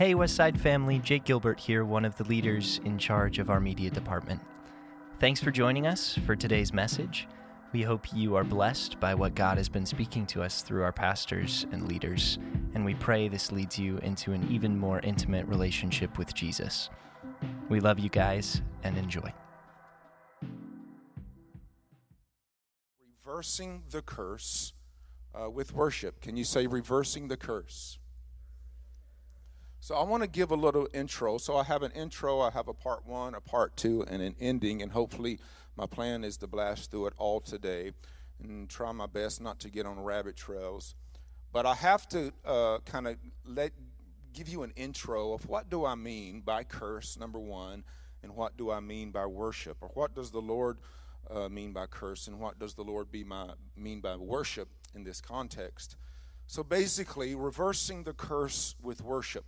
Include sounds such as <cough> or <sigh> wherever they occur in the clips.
Hey, Westside family, Jake Gilbert here, one of the leaders in charge of our media department. Thanks for joining us for today's message. We hope you are blessed by what God has been speaking to us through our pastors and leaders, and we pray this leads you into an even more intimate relationship with Jesus. We love you guys and enjoy. Reversing the curse uh, with worship. Can you say reversing the curse? So I want to give a little intro. So I have an intro, I have a part one, a part two, and an ending, and hopefully my plan is to blast through it all today and try my best not to get on rabbit trails. But I have to uh, kind of let give you an intro of what do I mean by curse, number one, and what do I mean by worship, or what does the Lord uh, mean by curse, and what does the Lord be my, mean by worship in this context. So basically, reversing the curse with worship.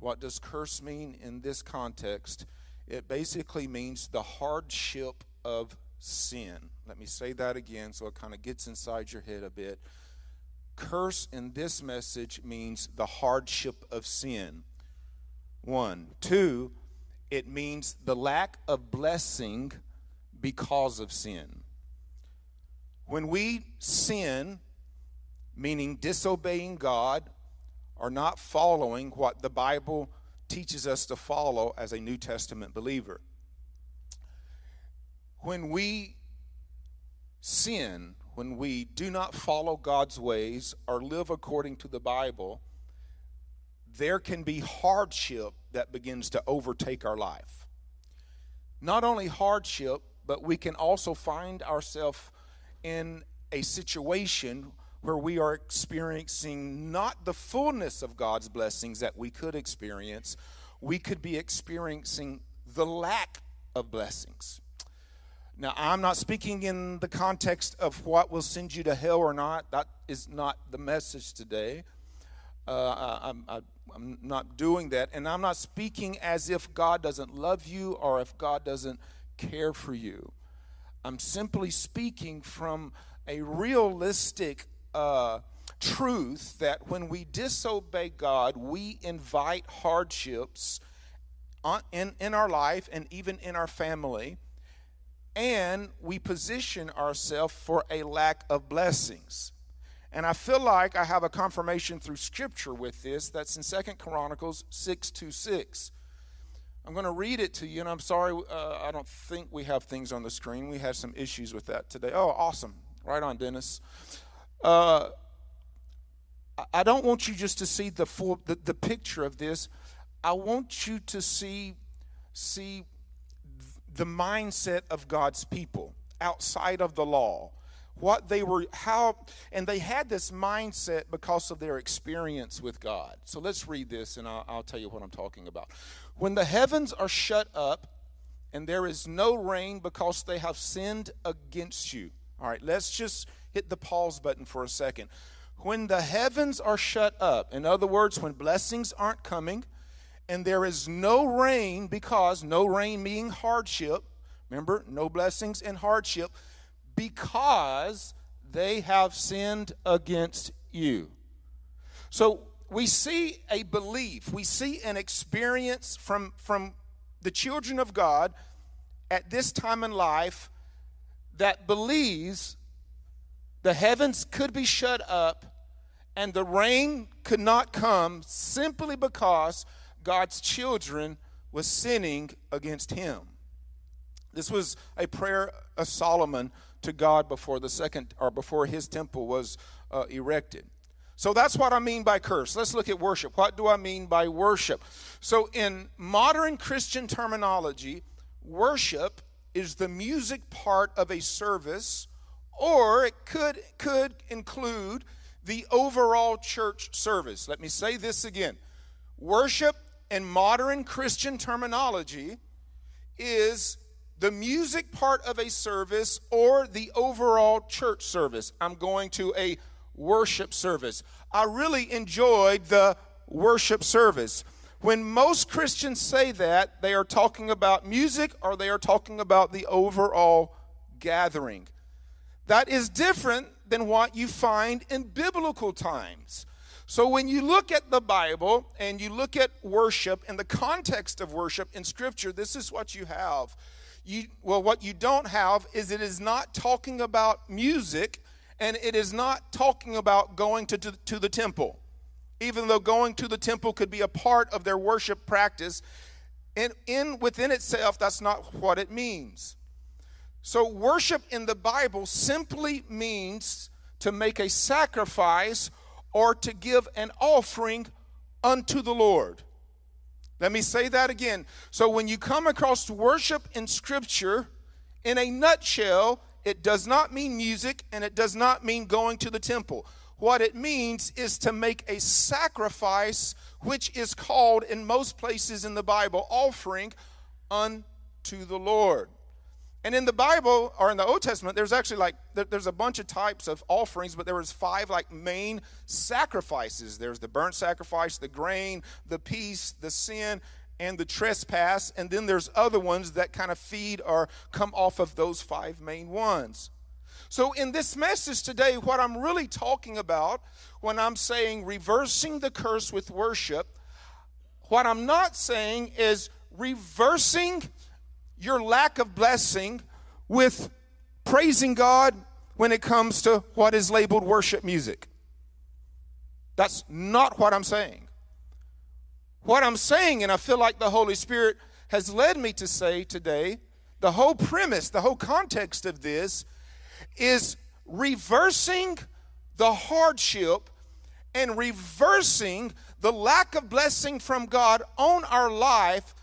What does curse mean in this context? It basically means the hardship of sin. Let me say that again so it kind of gets inside your head a bit. Curse in this message means the hardship of sin. One. Two, it means the lack of blessing because of sin. When we sin, meaning disobeying God, are not following what the Bible teaches us to follow as a New Testament believer. When we sin, when we do not follow God's ways or live according to the Bible, there can be hardship that begins to overtake our life. Not only hardship, but we can also find ourselves in a situation where we are experiencing not the fullness of God's blessings that we could experience, we could be experiencing the lack of blessings. Now, I'm not speaking in the context of what will send you to hell or not. That is not the message today. Uh, I'm, I'm not doing that. And I'm not speaking as if God doesn't love you or if God doesn't care for you. I'm simply speaking from a realistic uh, truth that when we disobey God, we invite hardships on, in, in our life and even in our family, and we position ourselves for a lack of blessings. And I feel like I have a confirmation through scripture with this. That's in Second Chronicles 6 to 6. I'm going to read it to you, and I'm sorry, uh, I don't think we have things on the screen. We had some issues with that today. Oh, awesome. Right on, Dennis. Uh, I don't want you just to see the full the, the picture of this. I want you to see see the mindset of God's people outside of the law. What they were, how, and they had this mindset because of their experience with God. So let's read this and I'll, I'll tell you what I'm talking about. When the heavens are shut up and there is no rain because they have sinned against you. All right, let's just hit the pause button for a second. When the heavens are shut up, in other words, when blessings aren't coming, and there is no rain because no rain meaning hardship, remember, no blessings and hardship, because they have sinned against you. So we see a belief, we see an experience from, from the children of God at this time in life that believes the heavens could be shut up and the rain could not come simply because God's children was sinning against him. This was a prayer of Solomon to God before the second or before his temple was uh, erected. So that's what I mean by curse. Let's look at worship. What do I mean by worship? So in modern Christian terminology, worship is the music part of a service or it could, could include the overall church service. Let me say this again worship in modern Christian terminology is the music part of a service or the overall church service. I'm going to a worship service. I really enjoyed the worship service. When most Christians say that, they are talking about music or they are talking about the overall gathering. That is different than what you find in biblical times. So when you look at the Bible and you look at worship and the context of worship in Scripture, this is what you have. You, well, what you don't have is it is not talking about music and it is not talking about going to, to, to the temple. Even though going to the temple could be a part of their worship practice, and in within itself, that's not what it means. So, worship in the Bible simply means to make a sacrifice or to give an offering unto the Lord. Let me say that again. So, when you come across worship in Scripture, in a nutshell, it does not mean music and it does not mean going to the temple. What it means is to make a sacrifice, which is called in most places in the Bible offering unto the Lord. And in the Bible or in the Old Testament, there's actually like there's a bunch of types of offerings, but there was five like main sacrifices. There's the burnt sacrifice, the grain, the peace, the sin, and the trespass. And then there's other ones that kind of feed or come off of those five main ones. So, in this message today, what I'm really talking about when I'm saying reversing the curse with worship, what I'm not saying is reversing your lack of blessing with praising God when it comes to what is labeled worship music. That's not what I'm saying. What I'm saying, and I feel like the Holy Spirit has led me to say today, the whole premise, the whole context of this is reversing the hardship and reversing the lack of blessing from God on our life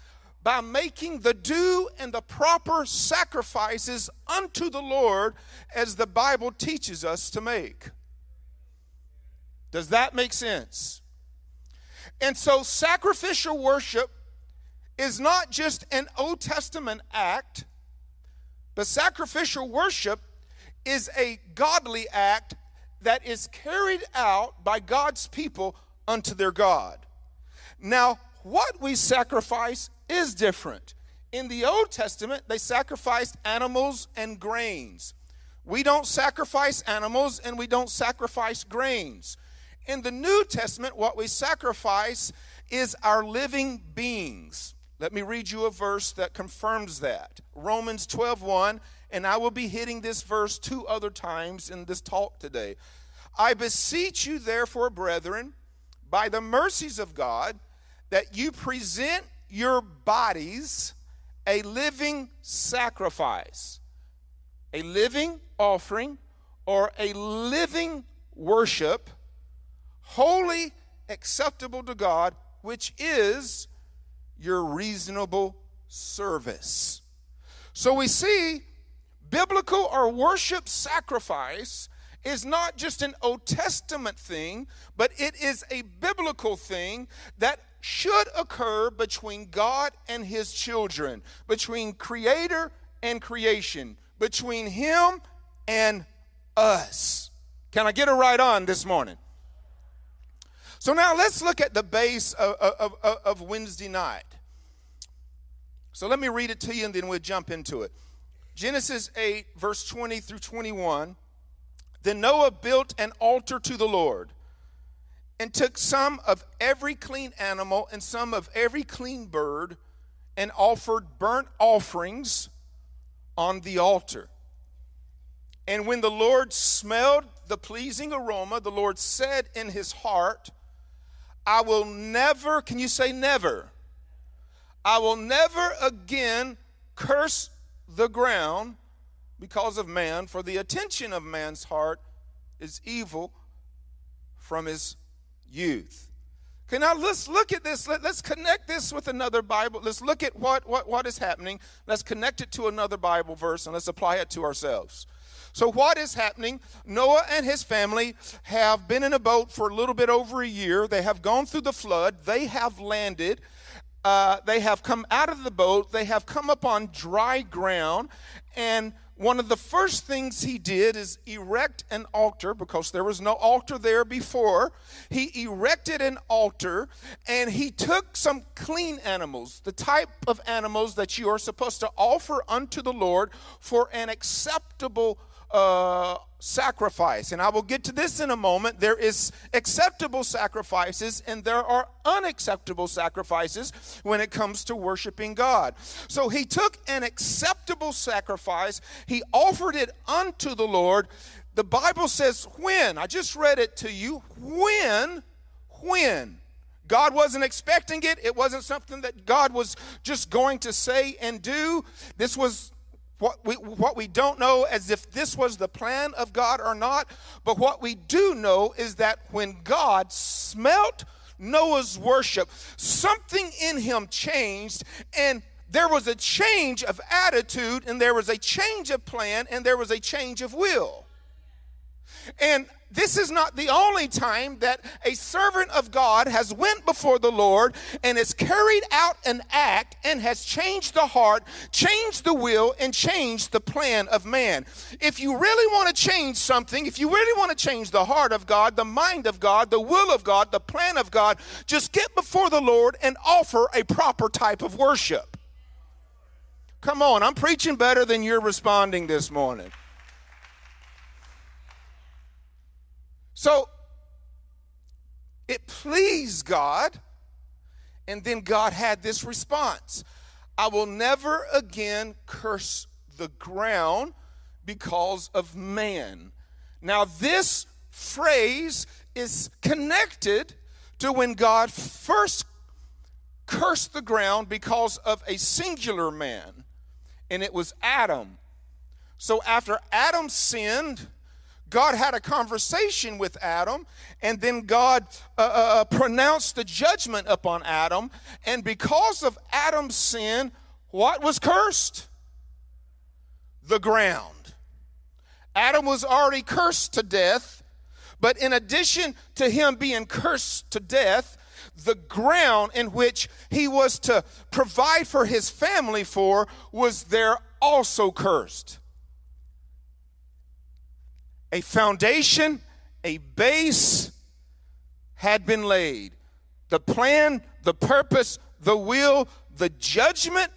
by making the due and the proper sacrifices unto the Lord as the Bible teaches us to make. Does that make sense? And so, sacrificial worship is not just an Old Testament act, but sacrificial worship is a godly act that is carried out by God's people unto their God. Now, what we sacrifice is different. In the Old Testament, they sacrificed animals and grains. We don't sacrifice animals and we don't sacrifice grains. In the New Testament, what we sacrifice is our living beings. Let me read you a verse that confirms that. Romans 12:1, and I will be hitting this verse two other times in this talk today. I beseech you therefore, brethren, by the mercies of God, that you present your bodies a living sacrifice, a living offering, or a living worship, holy, acceptable to God, which is your reasonable service. So we see biblical or worship sacrifice is not just an Old Testament thing, but it is a biblical thing that should occur between God and his children, between creator and creation, between him and us. Can I get it right on this morning? So now let's look at the base of, of, of, Wednesday night. So let me read it to you and then we'll jump into it. Genesis 8, verse 20 through 21. Then Noah built an altar to the Lord and took some of every clean animal and some of every clean bird and offered burnt offerings on the altar. And when the Lord smelled the pleasing aroma, the Lord said in his heart, I will never, can you say never? I will never again curse the ground because of man, for the attention of man's heart is evil from his youth. Okay, now let's look at this. Let, us connect this with another Bible. Let's look at what, what, what is happening. Let's connect it to another Bible verse and let's apply it to ourselves. So, what is happening? Noah and his family have been in a boat for a little bit over a year. They have gone through the flood. They have landed. Uh, they have come out of the boat. They have come up on dry ground. And one of the first things he did is erect an altar because there was no altar there before. He erected an altar and he took some clean animals, the type of animals that you are supposed to offer unto the Lord for an acceptable uh, sacrifice. And I will get to this in a moment. There is acceptable sacrifices and there are unacceptable sacrifices when it comes to worshiping God. So he took an acceptable sacrifice, he offered it unto the Lord. The Bible says when. I just read it to you. When, when. God wasn't expecting it. It wasn't something that God was just going to say and do. This was what we, what we don't know as if this was the plan of God or not, but what we do know is that when God smelt Noah's worship, something in him changed and there was a change of attitude and there was a change of plan and there was a change of will. And this is not the only time that a servant of God has went before the Lord and has carried out an act and has changed the heart, changed the will, and changed the plan of man. If you really want to change something, if you really want to change the heart of God, the mind of God, the will of God, the plan of God, just get before the Lord and offer a proper type of worship. Come on, I'm preaching better than you're responding this morning. So it pleased God, and then God had this response I will never again curse the ground because of man. Now, this phrase is connected to when God first cursed the ground because of a singular man, and it was Adam. So, after Adam sinned, God had a conversation with Adam, and then God uh, uh, uh, pronounced the judgment upon Adam. And because of Adam's sin, what was cursed? The ground. Adam was already cursed to death, but in addition to him being cursed to death, the ground in which he was to provide for his family for was there also cursed a foundation, a base had been laid. The plan, the purpose, the will, the judgment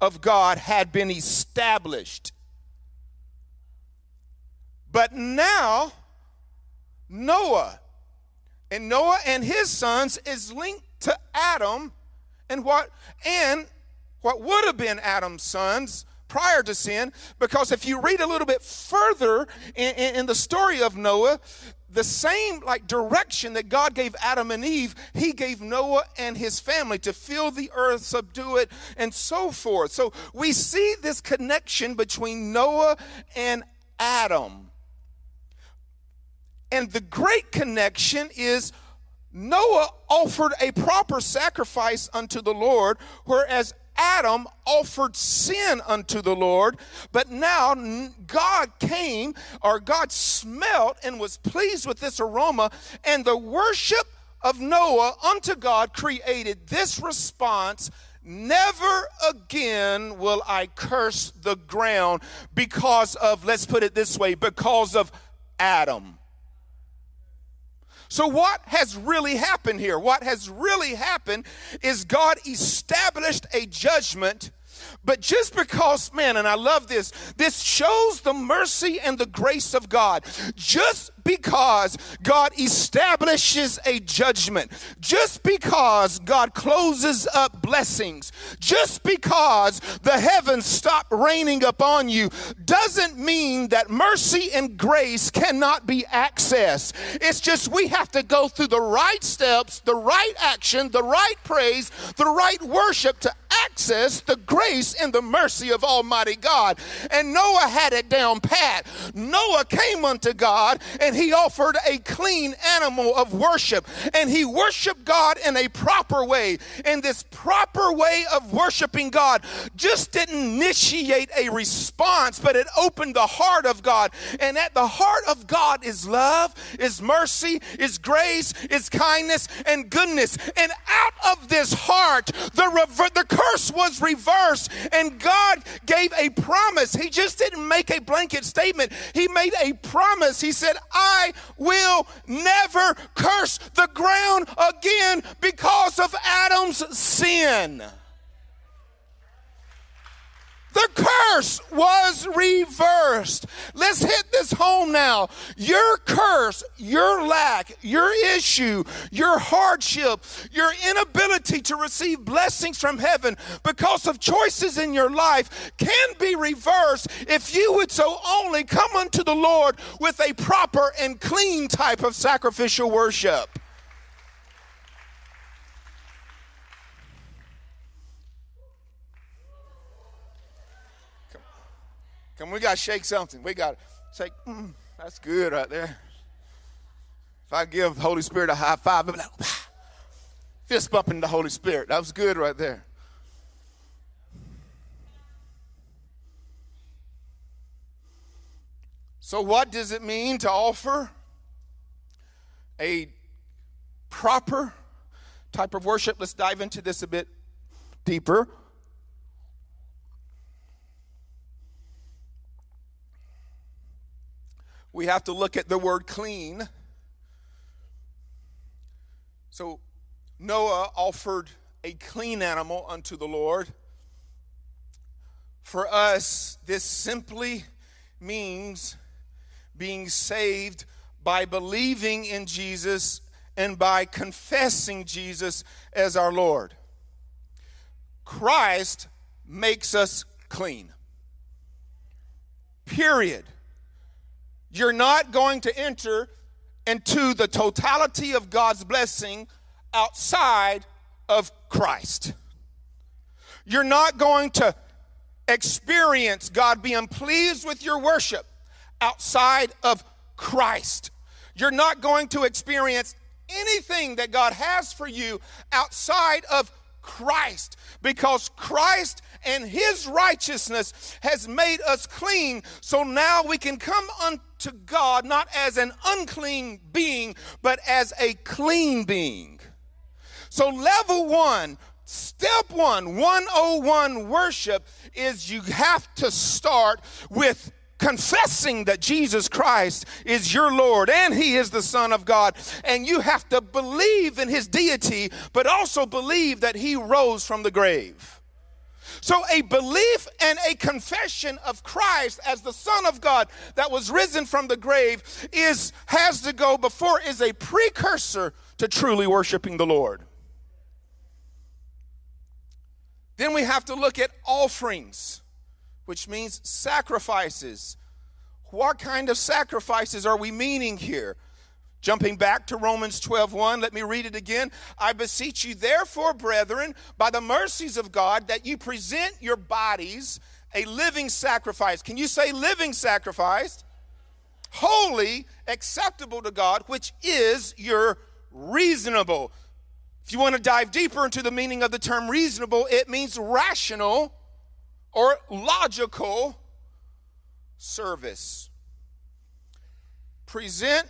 of God had been established. But now, Noah and Noah and his sons is linked to Adam and what and what would have been Adam's sons prior to sin, because if you read a little bit further in, in, in the story of Noah, the same like direction that God gave Adam and Eve, he gave Noah and his family to fill the earth, subdue it, and so forth. So we see this connection between Noah and Adam. And the great connection is Noah offered a proper sacrifice unto the Lord, whereas Adam offered sin unto the Lord, but now God came, or God smelt and was pleased with this aroma, and the worship of Noah unto God created this response Never again will I curse the ground because of, let's put it this way, because of Adam. So, what has really happened here? What has really happened is God established a judgment but just because, man, and I love this, this shows the mercy and the grace of God. Just because God establishes a judgment, just because God closes up blessings, just because the heavens stop raining upon you, doesn't mean that mercy and grace cannot be accessed. It's just we have to go through the right steps, the right action, the right praise, the right worship to access the grace and the mercy of Almighty God. And Noah had it down pat. Noah came unto God and he offered a clean animal of worship. And he worshiped God in a proper way. And this proper way of worshiping God just didn't initiate a response, but it opened the heart of God. And at the heart of God is love, is mercy, is grace, is kindness, and goodness. And out of this heart, the, rever- the curse was reversed and God gave a promise. He just didn't make a blanket statement, He made a promise. He said, I will never curse the ground again because of Adam's sin. The curse was reversed. Let's hit this home now. Your curse, your lack, your issue, your hardship, your inability to receive blessings from heaven because of choices in your life can be reversed if you would so only come unto the Lord with a proper and clean type of sacrificial worship. Come, we got to shake something. We got to say, mm, that's good right there. If I give Holy Spirit a high five, like, fist bumping the Holy Spirit. That was good right there. So, what does it mean to offer a proper type of worship? Let's dive into this a bit deeper. We have to look at the word clean. So Noah offered a clean animal unto the Lord. For us, this simply means being saved by believing in Jesus and by confessing Jesus as our Lord. Christ makes us clean. Period. You're not going to enter into the totality of God's blessing outside of Christ. You're not going to experience God being pleased with your worship outside of Christ. You're not going to experience anything that God has for you outside of Christ because Christ and his righteousness has made us clean. So now we can come unto God not as an unclean being, but as a clean being. So, level one, step one, 101 worship is you have to start with confessing that Jesus Christ is your Lord and He is the Son of God. And you have to believe in His deity, but also believe that He rose from the grave. So, a belief and a confession of Christ as the Son of God that was risen from the grave is has to go before is a precursor to truly worshiping the Lord. Then we have to look at offerings which means sacrifices. What kind of sacrifices are we meaning here? Jumping back to Romans 12:1, let me read it again. I beseech you therefore, brethren, by the mercies of God, that you present your bodies a living sacrifice. Can you say living sacrifice? Holy, acceptable to God, which is your reasonable. If you want to dive deeper into the meaning of the term reasonable, it means rational or logical service. Present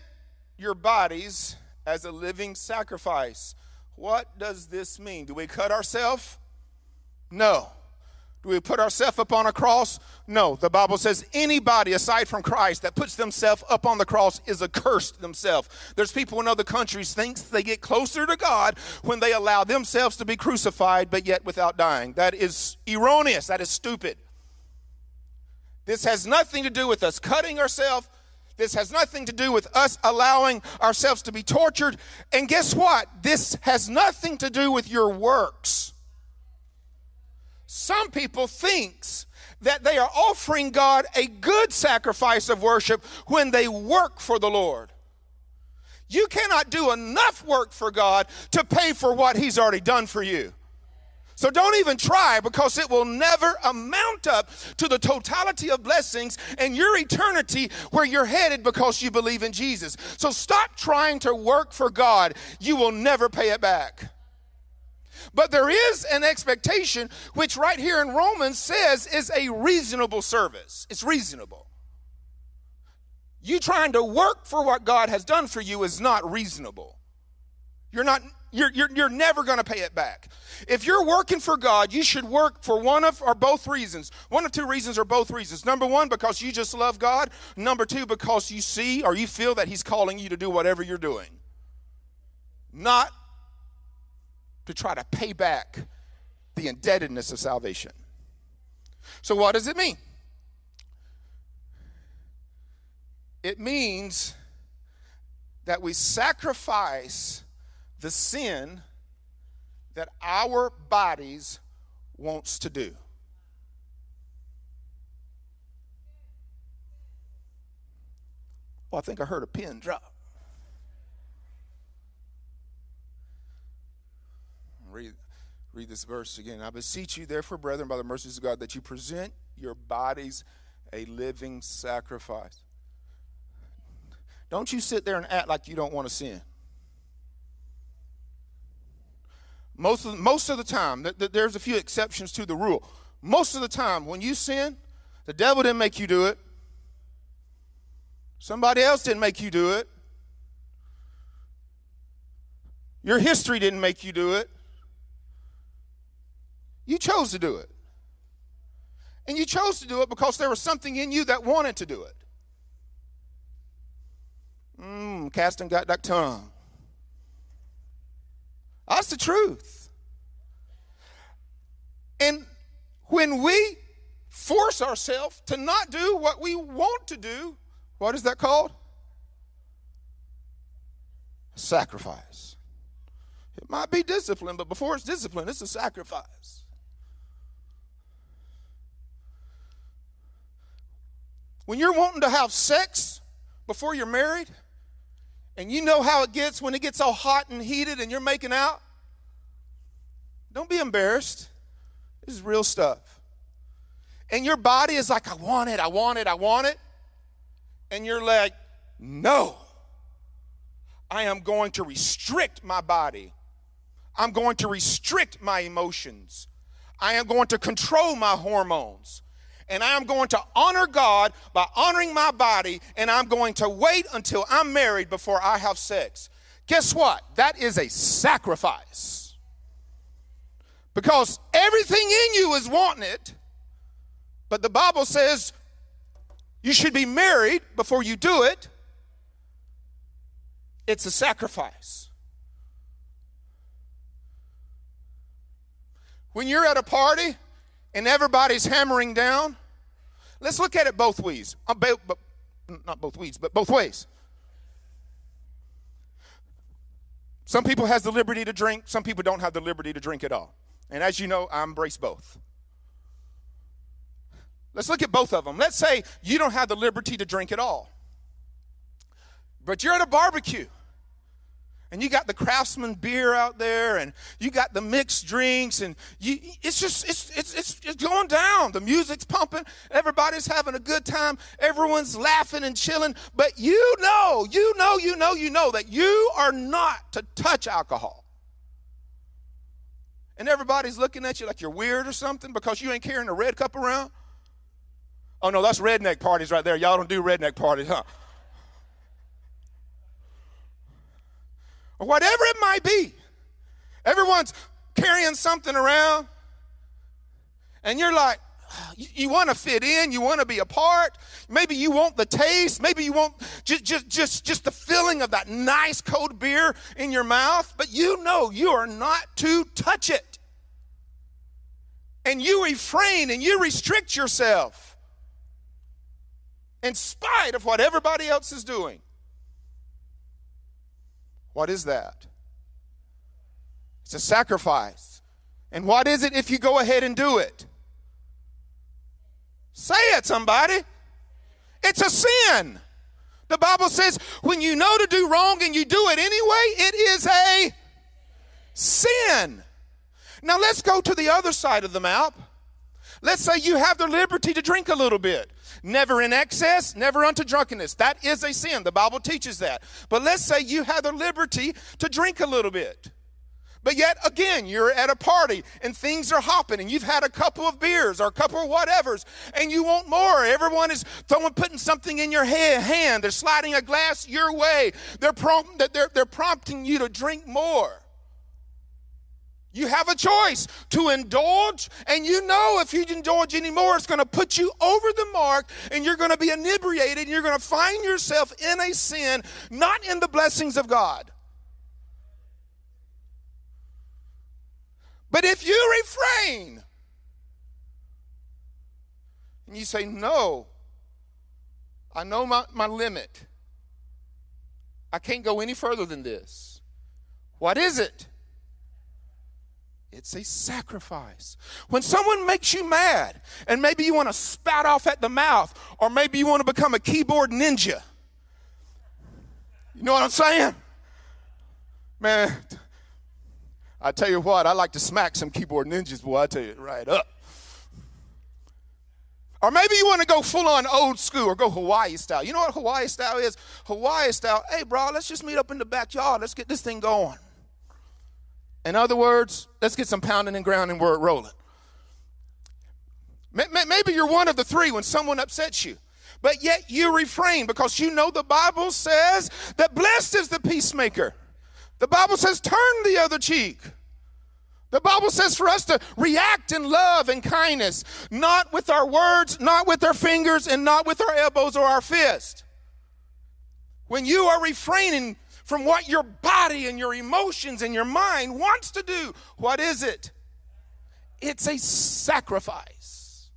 your bodies as a living sacrifice. What does this mean? Do we cut ourselves? No. Do we put ourselves up on a cross? No. The Bible says anybody aside from Christ that puts themselves up on the cross is accursed themselves. There's people in other countries thinks they get closer to God when they allow themselves to be crucified but yet without dying. That is erroneous. That is stupid. This has nothing to do with us cutting ourselves. This has nothing to do with us allowing ourselves to be tortured. And guess what? This has nothing to do with your works. Some people thinks that they are offering God a good sacrifice of worship when they work for the Lord. You cannot do enough work for God to pay for what he's already done for you. So don't even try because it will never amount up to the totality of blessings and your eternity where you're headed because you believe in Jesus. So stop trying to work for God. You will never pay it back. But there is an expectation, which right here in Romans says is a reasonable service. It's reasonable. You trying to work for what God has done for you is not reasonable. You're not you're, you're, you're never going to pay it back. If you're working for God, you should work for one of or both reasons. One of two reasons or both reasons. Number one, because you just love God. Number two, because you see or you feel that He's calling you to do whatever you're doing. Not to try to pay back the indebtedness of salvation. So, what does it mean? It means that we sacrifice the sin that our bodies wants to do. I think I heard a pin drop. Read, read this verse again. I beseech you, therefore, brethren, by the mercies of God, that you present your bodies a living sacrifice. Don't you sit there and act like you don't want to sin. Most of, most of the time, there's a few exceptions to the rule. Most of the time, when you sin, the devil didn't make you do it. Somebody else didn't make you do it. Your history didn't make you do it. You chose to do it. And you chose to do it because there was something in you that wanted to do it. Mmm, casting got that tongue. That's the truth. And when we force ourselves to not do what we want to do, what is that called? Sacrifice. It might be discipline, but before it's discipline, it's a sacrifice. When you're wanting to have sex before you're married, and you know how it gets when it gets all hot and heated and you're making out, don't be embarrassed. This is real stuff. And your body is like, I want it, I want it, I want it. And you're like, no. I am going to restrict my body. I'm going to restrict my emotions. I am going to control my hormones and I am going to honor God by honoring my body, and I'm going to wait until I'm married before I have sex. Guess what? That is a sacrifice. Because everything in you is wanting it, but the Bible says you should be married before you do it. It's a sacrifice. When you're at a party and everybody's hammering down, let's look at it both ways. Uh, not both ways, but both ways. Some people has the liberty to drink, some people don't have the liberty to drink at all. And as you know, I embrace both. Let's look at both of them. Let's say you don't have the liberty to drink at all. But you're at a barbecue and you got the craftsman beer out there and you got the mixed drinks and you, it's just it's, it's, it's, it's going down. The music's pumping. Everybody's having a good time. Everyone's laughing and chilling. But you know you know you know you know that you are not to touch alcohol. And everybody's looking at you like you're weird or something because you ain't carrying a red cup around? Oh no that's redneck parties right there. Y'all don't do redneck parties huh or whatever it might be. Everyone's carrying something around, and you're like, you, you want to fit in, you want to be a part. Maybe you want the taste, maybe you want just, just, just, just the feeling of that nice cold beer in your mouth, but you know you are not to touch it. And you refrain and you restrict yourself in spite of what everybody else is doing. What is that? It's a sacrifice. And what is it if you go ahead and do it? Say it, somebody. It's a sin. The Bible says when you know to do wrong and you do it anyway, it is a sin. Now let's go to the other side of the map. Let's say you have the liberty to drink a little bit. Never in excess, never unto drunkenness. That is a sin. The Bible teaches that. But let's say you have the liberty to drink a little bit. But yet again, you're at a party and things are hopping and you've had a couple of beers or a couple of whatevers and you want more. Everyone is throwing, putting something in your hand. They're sliding a glass your way. They're, they're, they're prompting you to drink more. You have a choice to indulge, and you know if you indulge anymore, it's going to put you over the mark, and you're going to be inebriated, and you're going to find yourself in a sin, not in the blessings of God. But if you refrain, and you say, No, I know my, my limit. I can't go any further than this. What is it? It's a sacrifice. When someone makes you mad, and maybe you want to spout off at the mouth, or maybe you want to become a keyboard ninja. You know what I'm saying? Man, I tell you what, I like to smack some keyboard ninjas, boy, I tell you, right up. Or maybe you want to go full on old school or go Hawaii style. You know what Hawaii style is? Hawaii style, hey, bro, let's just meet up in the backyard. Let's get this thing going. In other words, let's get some pounding and grounding it rolling. Maybe you're one of the three when someone upsets you, but yet you refrain because you know the Bible says that blessed is the peacemaker. The Bible says turn the other cheek. The Bible says for us to react in love and kindness, not with our words, not with our fingers, and not with our elbows or our fist. When you are refraining from what your body and your emotions and your mind wants to do, what is it? It's a sacrifice.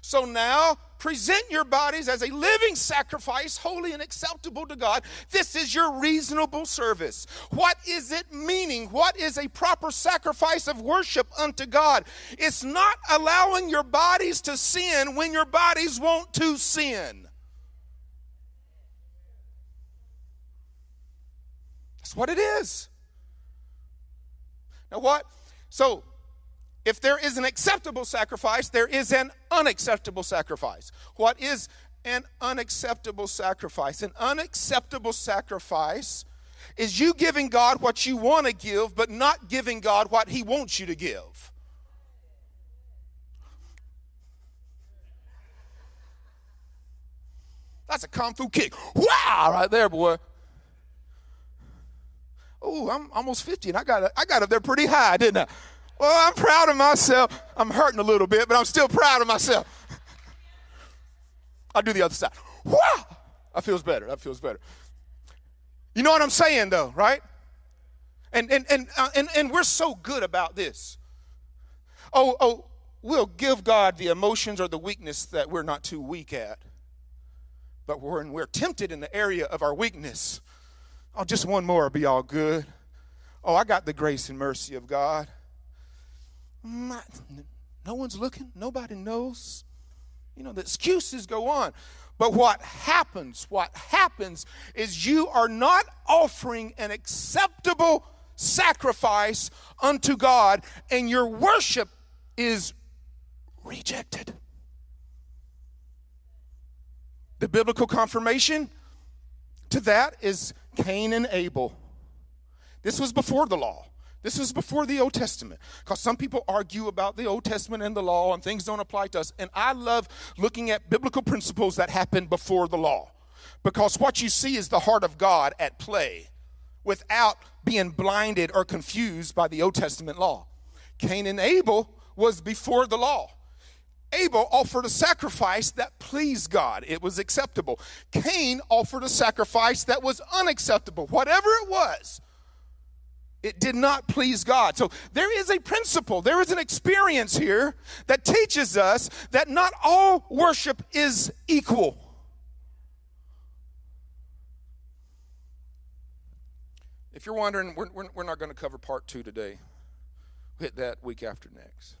So now present your bodies as a living sacrifice, holy and acceptable to God. This is your reasonable service. What is it meaning? What is a proper sacrifice of worship unto God? It's not allowing your bodies to sin when your bodies want to sin. What it is. Now, what? So, if there is an acceptable sacrifice, there is an unacceptable sacrifice. What is an unacceptable sacrifice? An unacceptable sacrifice is you giving God what you want to give, but not giving God what He wants you to give. That's a kung fu kick. Wow, right there, boy. Oh, I'm almost 50 and I got, I got up there pretty high, didn't I? Well, I'm proud of myself. I'm hurting a little bit, but I'm still proud of myself. <laughs> I'll do the other side. Wow! That feels better. That feels better. You know what I'm saying, though, right? And and and uh, and, and we're so good about this. Oh oh, we'll give God the emotions or the weakness that we're not too weak at. But when we're tempted in the area of our weakness, oh, just one more will be all good. Oh, I got the grace and mercy of God mm, no one's looking, nobody knows. You know, the excuses go on. But what happens, what happens is you are not offering an acceptable sacrifice unto God, and your worship is rejected. The biblical confirmation to that is Cain and Abel. This was before the law. This was before the Old Testament. Because some people argue about the Old Testament and the law, and things don't apply to us. And I love looking at biblical principles that happened before the law. Because what you see is the heart of God at play without being blinded or confused by the Old Testament law. Cain and Abel was before the law. Abel offered a sacrifice that pleased God. It was acceptable. Cain offered a sacrifice that was unacceptable. Whatever it was, it did not please God. So there is a principle, there is an experience here that teaches us that not all worship is equal. If you're wondering, we're, we're, not going to cover part two today. We'll hit that week after next.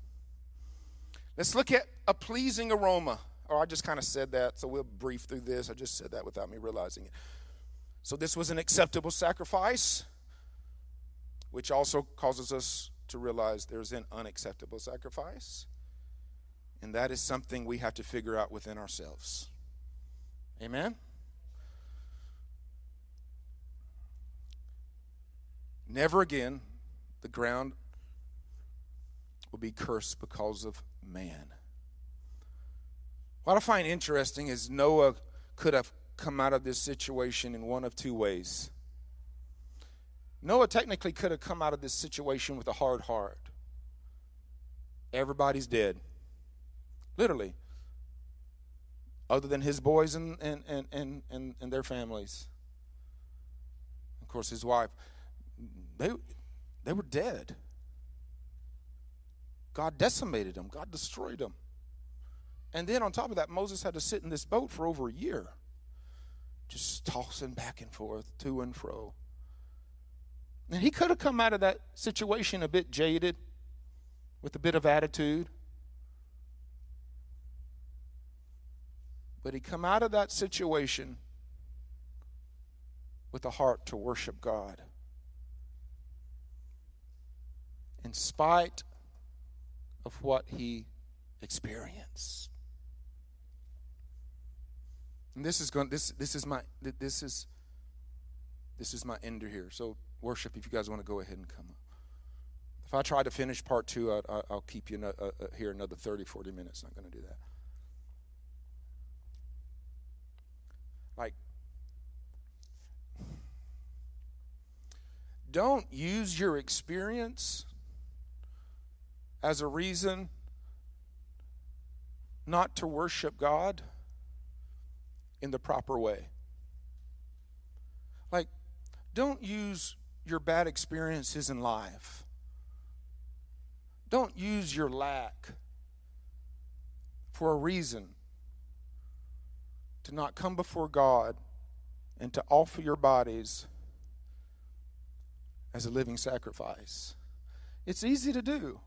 Let's look at a pleasing aroma. Or oh, I just kind of said that, so we'll brief through this. I just said that without me realizing it. So this was an acceptable sacrifice which also causes us to realize there's an unacceptable sacrifice. And that is something we have to figure out within ourselves. Amen? Never again the ground will be cursed because of man. What I find interesting is Noah could have come out of this situation in one of two ways. Noah technically could have come out of this situation with a hard heart. Everybody's dead. Literally. Other than his boys and, and, and, and, and, their families. Of course, his wife. They, they were dead. God decimated them, God destroyed them. And then on top of that, Moses had to sit in this boat for over a year, just tossing back and forth, to and fro. And he could have come out of that situation a bit jaded, with a bit of attitude. But he come out of that situation with a heart to worship God. In spite of what he experienced. And this is going this this is my this is this is my ender here. So worship if you guys want to go ahead and come up. If I try to finish part 2, I, will keep you no, uh, uh, here another 30 40 minutes. I'm not going to do that. Like don't use your experience as a reason not to worship God in the proper way. Like, don't use your bad experiences in life. Don't use your lack for a reason to not come before God and to offer your bodies as a living sacrifice. It's easy to do.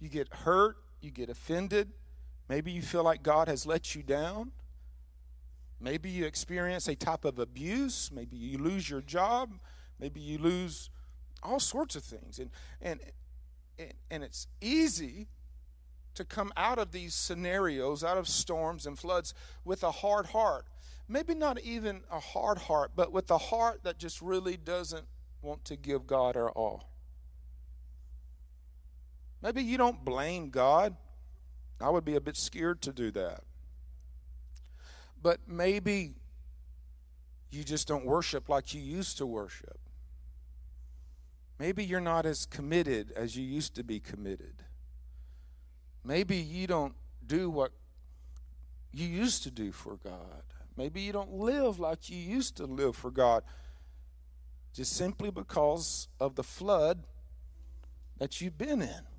You get hurt, you get offended, maybe you feel like God has let you down. Maybe you experience a type of abuse, maybe you lose your job, maybe you lose all sorts of things. And and and, and it's easy to come out of these scenarios, out of storms and floods with a hard heart. Maybe not even a hard heart, but with a heart that just really doesn't want to give God our all. Maybe you don't blame God. I would be a bit scared to do that. But maybe you just don't worship like you used to worship. Maybe you're not as committed as you used to be committed. Maybe you don't do what you used to do for God. Maybe you don't live like you used to live for God just simply because of the flood that you've been in.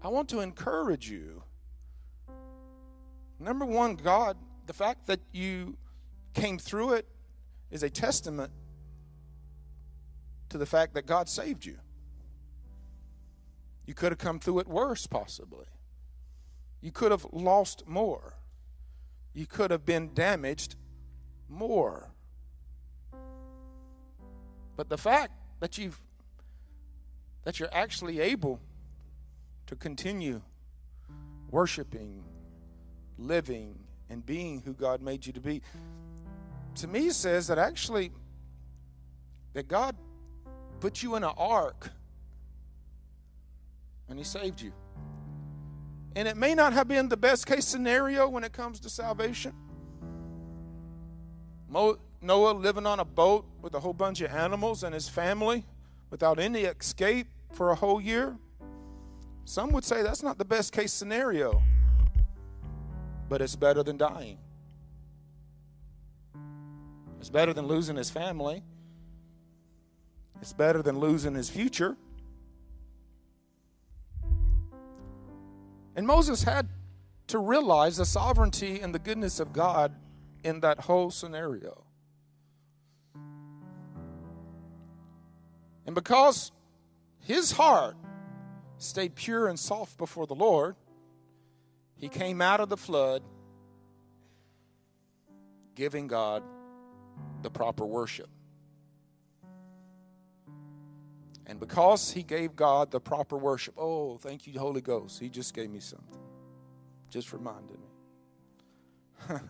I want to encourage you. Number one, God, the fact that you came through it is a testament to the fact that God saved you. You could have come through it worse, possibly. You could have lost more. You could have been damaged more. But the fact that you've that you're actually able to continue worshiping, living, and being who God made you to be, to me says that actually that God put you in an ark and he saved you. And it may not have been the best case scenario when it comes to salvation. Noah living on a boat with a whole bunch of animals and his family without any escape for a whole year. Some would say that's not the best case scenario, but it's better than dying. It's better than losing his family. It's better than losing his future. And Moses had to realize the sovereignty and the goodness of God in that whole scenario. And because his heart stayed pure and soft before the Lord, he came out of the flood giving God the proper worship. And because he gave God the proper worship, oh, thank you, Holy Ghost. He just gave me something. Just reminded me. <laughs>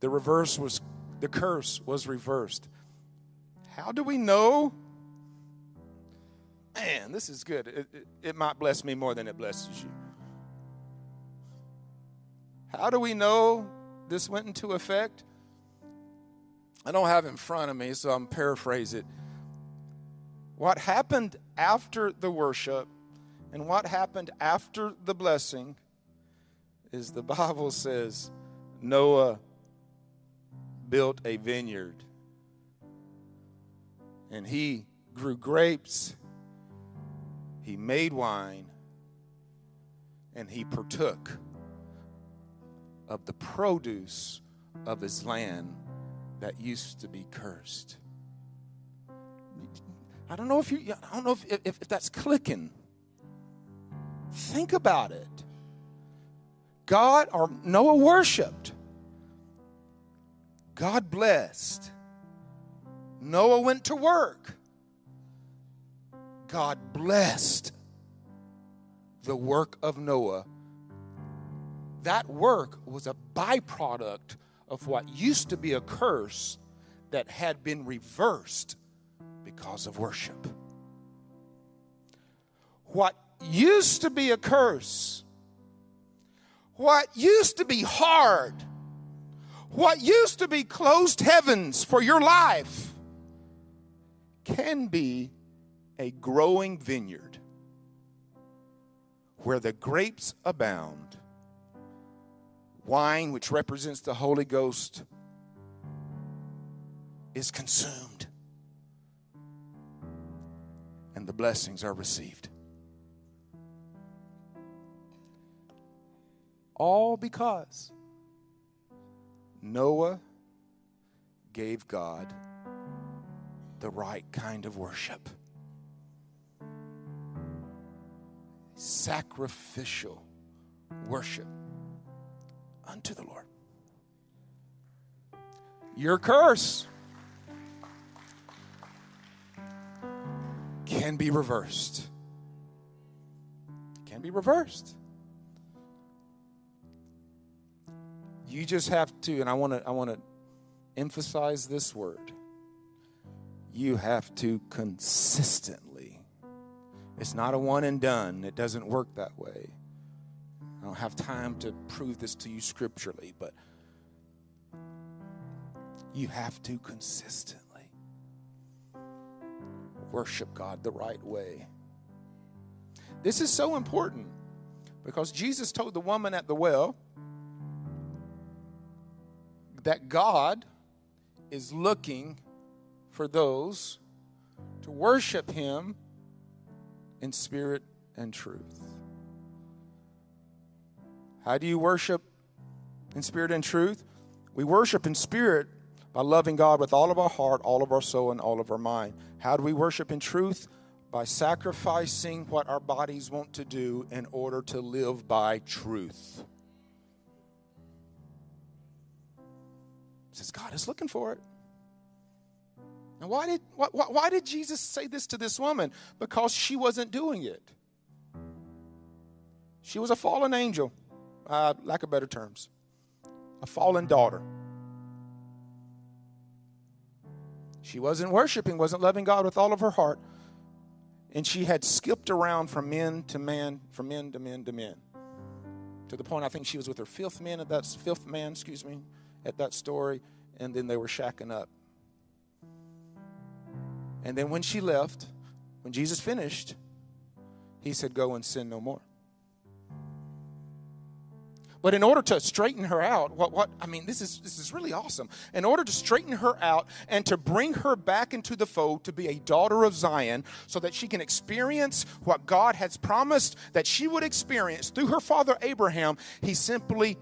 the reverse was, the curse was reversed. How do we know? Man, this is good. It, it, it, might bless me more than it blesses you. How do we know this went into effect? I don't have in front of me, so I'm paraphrase it. What happened after the worship and what happened after the blessing is the Bible says Noah built a vineyard and he grew grapes he made wine and he partook of the produce of his land that used to be cursed. I don't know if you I don't know if, if, if that's clicking. Think about it. God or Noah worshiped. God blessed. Noah went to work. God blessed the work of Noah. That work was a byproduct of what used to be a curse that had been reversed because of worship. What used to be a curse, what used to be hard, what used to be closed heavens for your life can be a growing vineyard where the grapes abound. Wine, which represents the Holy Ghost, is consumed and the blessings are received. All because Noah gave God the right kind of worship. Sacrificial worship unto the Lord. Your curse can be reversed. Can be reversed. You just have to, and I want to I want to emphasize this word. You have to consistently. It's not a one and done. It doesn't work that way. I don't have time to prove this to you scripturally, but you have to consistently worship God the right way. This is so important because Jesus told the woman at the well that God is looking for those to worship Him in spirit and truth. How do you worship in spirit and truth? We worship in spirit by loving God with all of our heart, all of our soul, and all of our mind. How do we worship in truth? By sacrificing what our bodies want to do in order to live by truth. says God is looking for it. And why did, why, why did Jesus say this to this woman? Because she wasn't doing it. She was a fallen angel, uh, lack of better terms, a fallen daughter. She wasn't worshiping, wasn't loving God with all of her heart. And she had skipped around from men to man, from men to men to men. To the point I think she was with her fifth man at that fifth man, excuse me, at that story, and then they were shacking up. And then when she left, when Jesus finished, he said, Go and sin no more. But in order to straighten her out, what, what I mean, this is this is really awesome. In order to straighten her out and to bring her back into the fold to be a daughter of Zion, so that she can experience what God has promised that she would experience through her father Abraham, he simply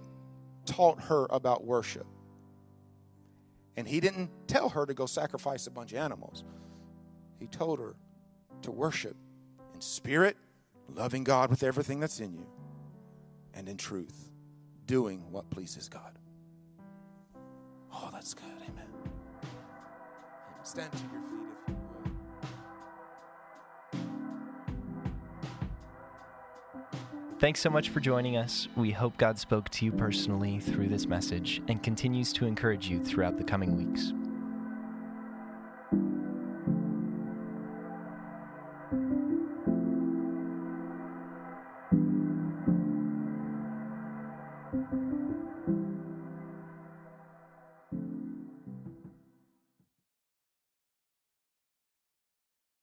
taught her about worship. And he didn't tell her to go sacrifice a bunch of animals. He told her to worship in spirit, loving God with everything that's in you, and in truth doing what pleases God. Oh, that's good. Amen. Stand to your feet. Thanks so much for joining us. We hope God spoke to you personally through this message and continues to encourage you throughout the coming weeks.